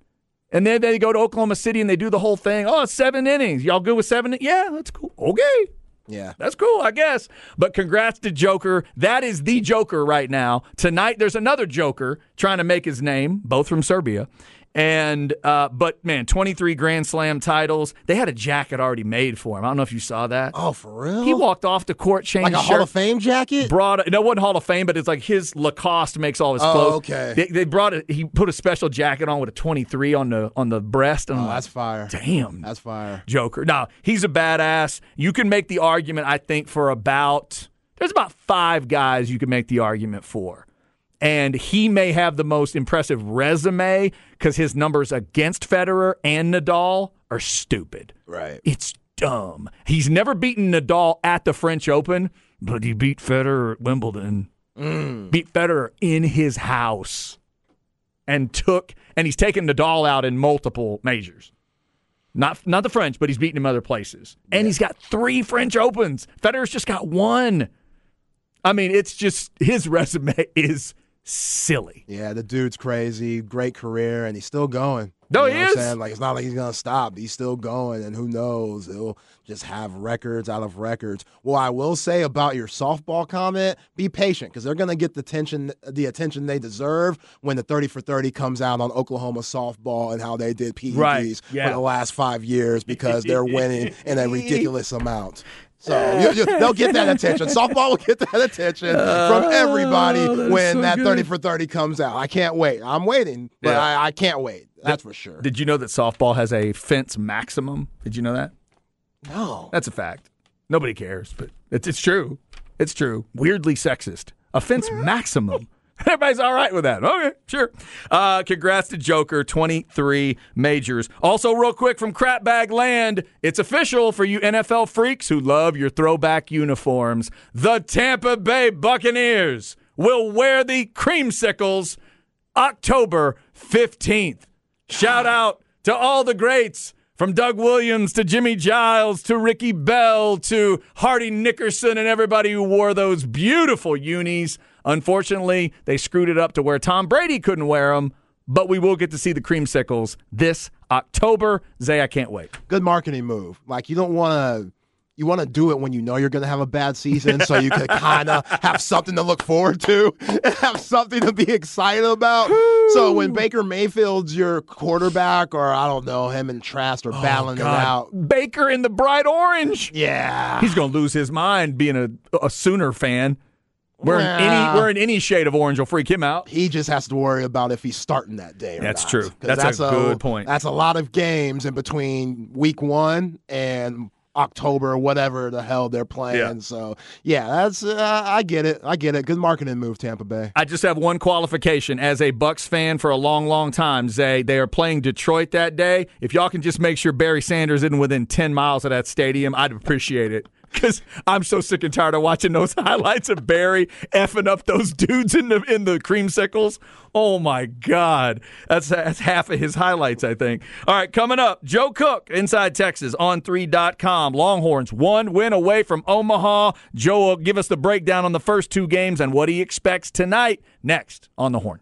Speaker 1: And then they go to Oklahoma City and they do the whole thing. Oh, it's seven innings. Y'all good with seven? Yeah, that's cool. Okay.
Speaker 2: Yeah.
Speaker 1: That's cool, I guess. But congrats to Joker. That is the Joker right now. Tonight, there's another Joker trying to make his name, both from Serbia. And uh, but man, 23 Grand Slam titles. They had a jacket already made for him. I don't know if you saw that.
Speaker 2: Oh, for real?
Speaker 1: He walked off the court, changed
Speaker 2: like a
Speaker 1: shirt,
Speaker 2: Hall of Fame jacket?
Speaker 1: brought no it wasn't Hall of Fame, but it's like his Lacoste makes all his
Speaker 2: Oh,
Speaker 1: clothes.
Speaker 2: okay.
Speaker 1: They, they brought it. He put a special jacket on with a 23 on the on the breast. And
Speaker 2: Oh,
Speaker 1: like,
Speaker 2: that's fire.
Speaker 1: Damn,
Speaker 2: That's fire.
Speaker 1: Joker. Now, he's a badass. You can make the argument, I think, for about there's about five guys you can make the argument for. And he may have the most impressive resume because his numbers against Federer and Nadal are stupid.
Speaker 2: Right.
Speaker 1: It's dumb. He's never beaten Nadal at the French Open, but he beat Federer at Wimbledon. Mm. Beat Federer in his house and took and he's taken Nadal out in multiple majors. Not not the French, but he's beaten him other places. And he's got three French Opens. Federer's just got one. I mean, it's just his resume is silly.
Speaker 2: Yeah, the dude's crazy. Great career, and he's still going.
Speaker 1: No,
Speaker 2: You
Speaker 1: he
Speaker 2: know I'm
Speaker 1: is.
Speaker 2: saying? Like it's not like he's gonna stop. He's still going, and who knows? He'll just have records out of records. Well, I will say about your softball comment: be patient because they're gonna get the attention, the attention they deserve when the thirty for thirty comes out on Oklahoma softball and how they did PEDs
Speaker 1: Right, yeah.
Speaker 2: for the last five years because they're winning in a ridiculous amount. So you, you, they'll get that attention. Softball will get that attention from everybody when that 30 for 30 comes out. I can't wait. I'm waiting, but
Speaker 1: Yeah.
Speaker 2: I, I can't wait. That's for sure.
Speaker 1: Did you know that softball has a fence maximum? Did you know that?
Speaker 2: No.
Speaker 1: That's a fact. Nobody cares, but it's it's true. It's true. Weirdly sexist. A fence maximum. Everybody's all right with that. Okay, sure. Uh, congrats to Joker, 23 majors. Also, real quick from Crapbag Land, it's official for you NFL freaks who love your throwback uniforms. The Tampa Bay Buccaneers will wear the creamsicles October 15th. Shout out to all the greats from Doug Williams to Jimmie Giles to Ricky Bell to Hardy Nickerson and everybody who wore those beautiful unis. Unfortunately, they screwed it up to where Tom Brady couldn't wear them, but we will get to see the creamsicles this October. Zay, I can't wait.
Speaker 2: Good marketing move. Like you don't want to. You want to do it when you know you're going to have a bad season, so you can kind of have something to look forward to and have something to be excited about. so when Baker Mayfield's your quarterback, or I don't know, him and Trask are oh, battling it out.
Speaker 1: Baker in the bright orange.
Speaker 2: Yeah,
Speaker 1: He's going to lose his mind being a, a Sooner fan. Wearing
Speaker 2: Well.
Speaker 1: any wearing any shade of orange will freak him out.
Speaker 2: he just has to worry about if he's starting that day. Or
Speaker 1: That's
Speaker 2: not.
Speaker 1: true.
Speaker 2: 'Cause
Speaker 1: That's a good point.
Speaker 2: That's a lot of games in between week one and October, whatever the hell they're playing.
Speaker 1: Yeah.
Speaker 2: So yeah, that's uh, I get it. I get it. Good marketing move, Tampa Bay.
Speaker 1: I just have one qualification as a Bucks fan for a long, long time. Zay, they are playing Detroit that day. If y'all can just make sure Barry Sanders isn't within ten miles of that stadium, I'd appreciate it. Because I'm so sick and tired of watching those highlights of Barry effing up those dudes in the in the creamsicles. Oh my God, that's that's half of his highlights, I think. All right, coming up, Joe Cook inside Texas on 3.com. Longhorns one win away from Omaha. Joe will give us the breakdown on the first two games and what he expects tonight. Next on the Horn.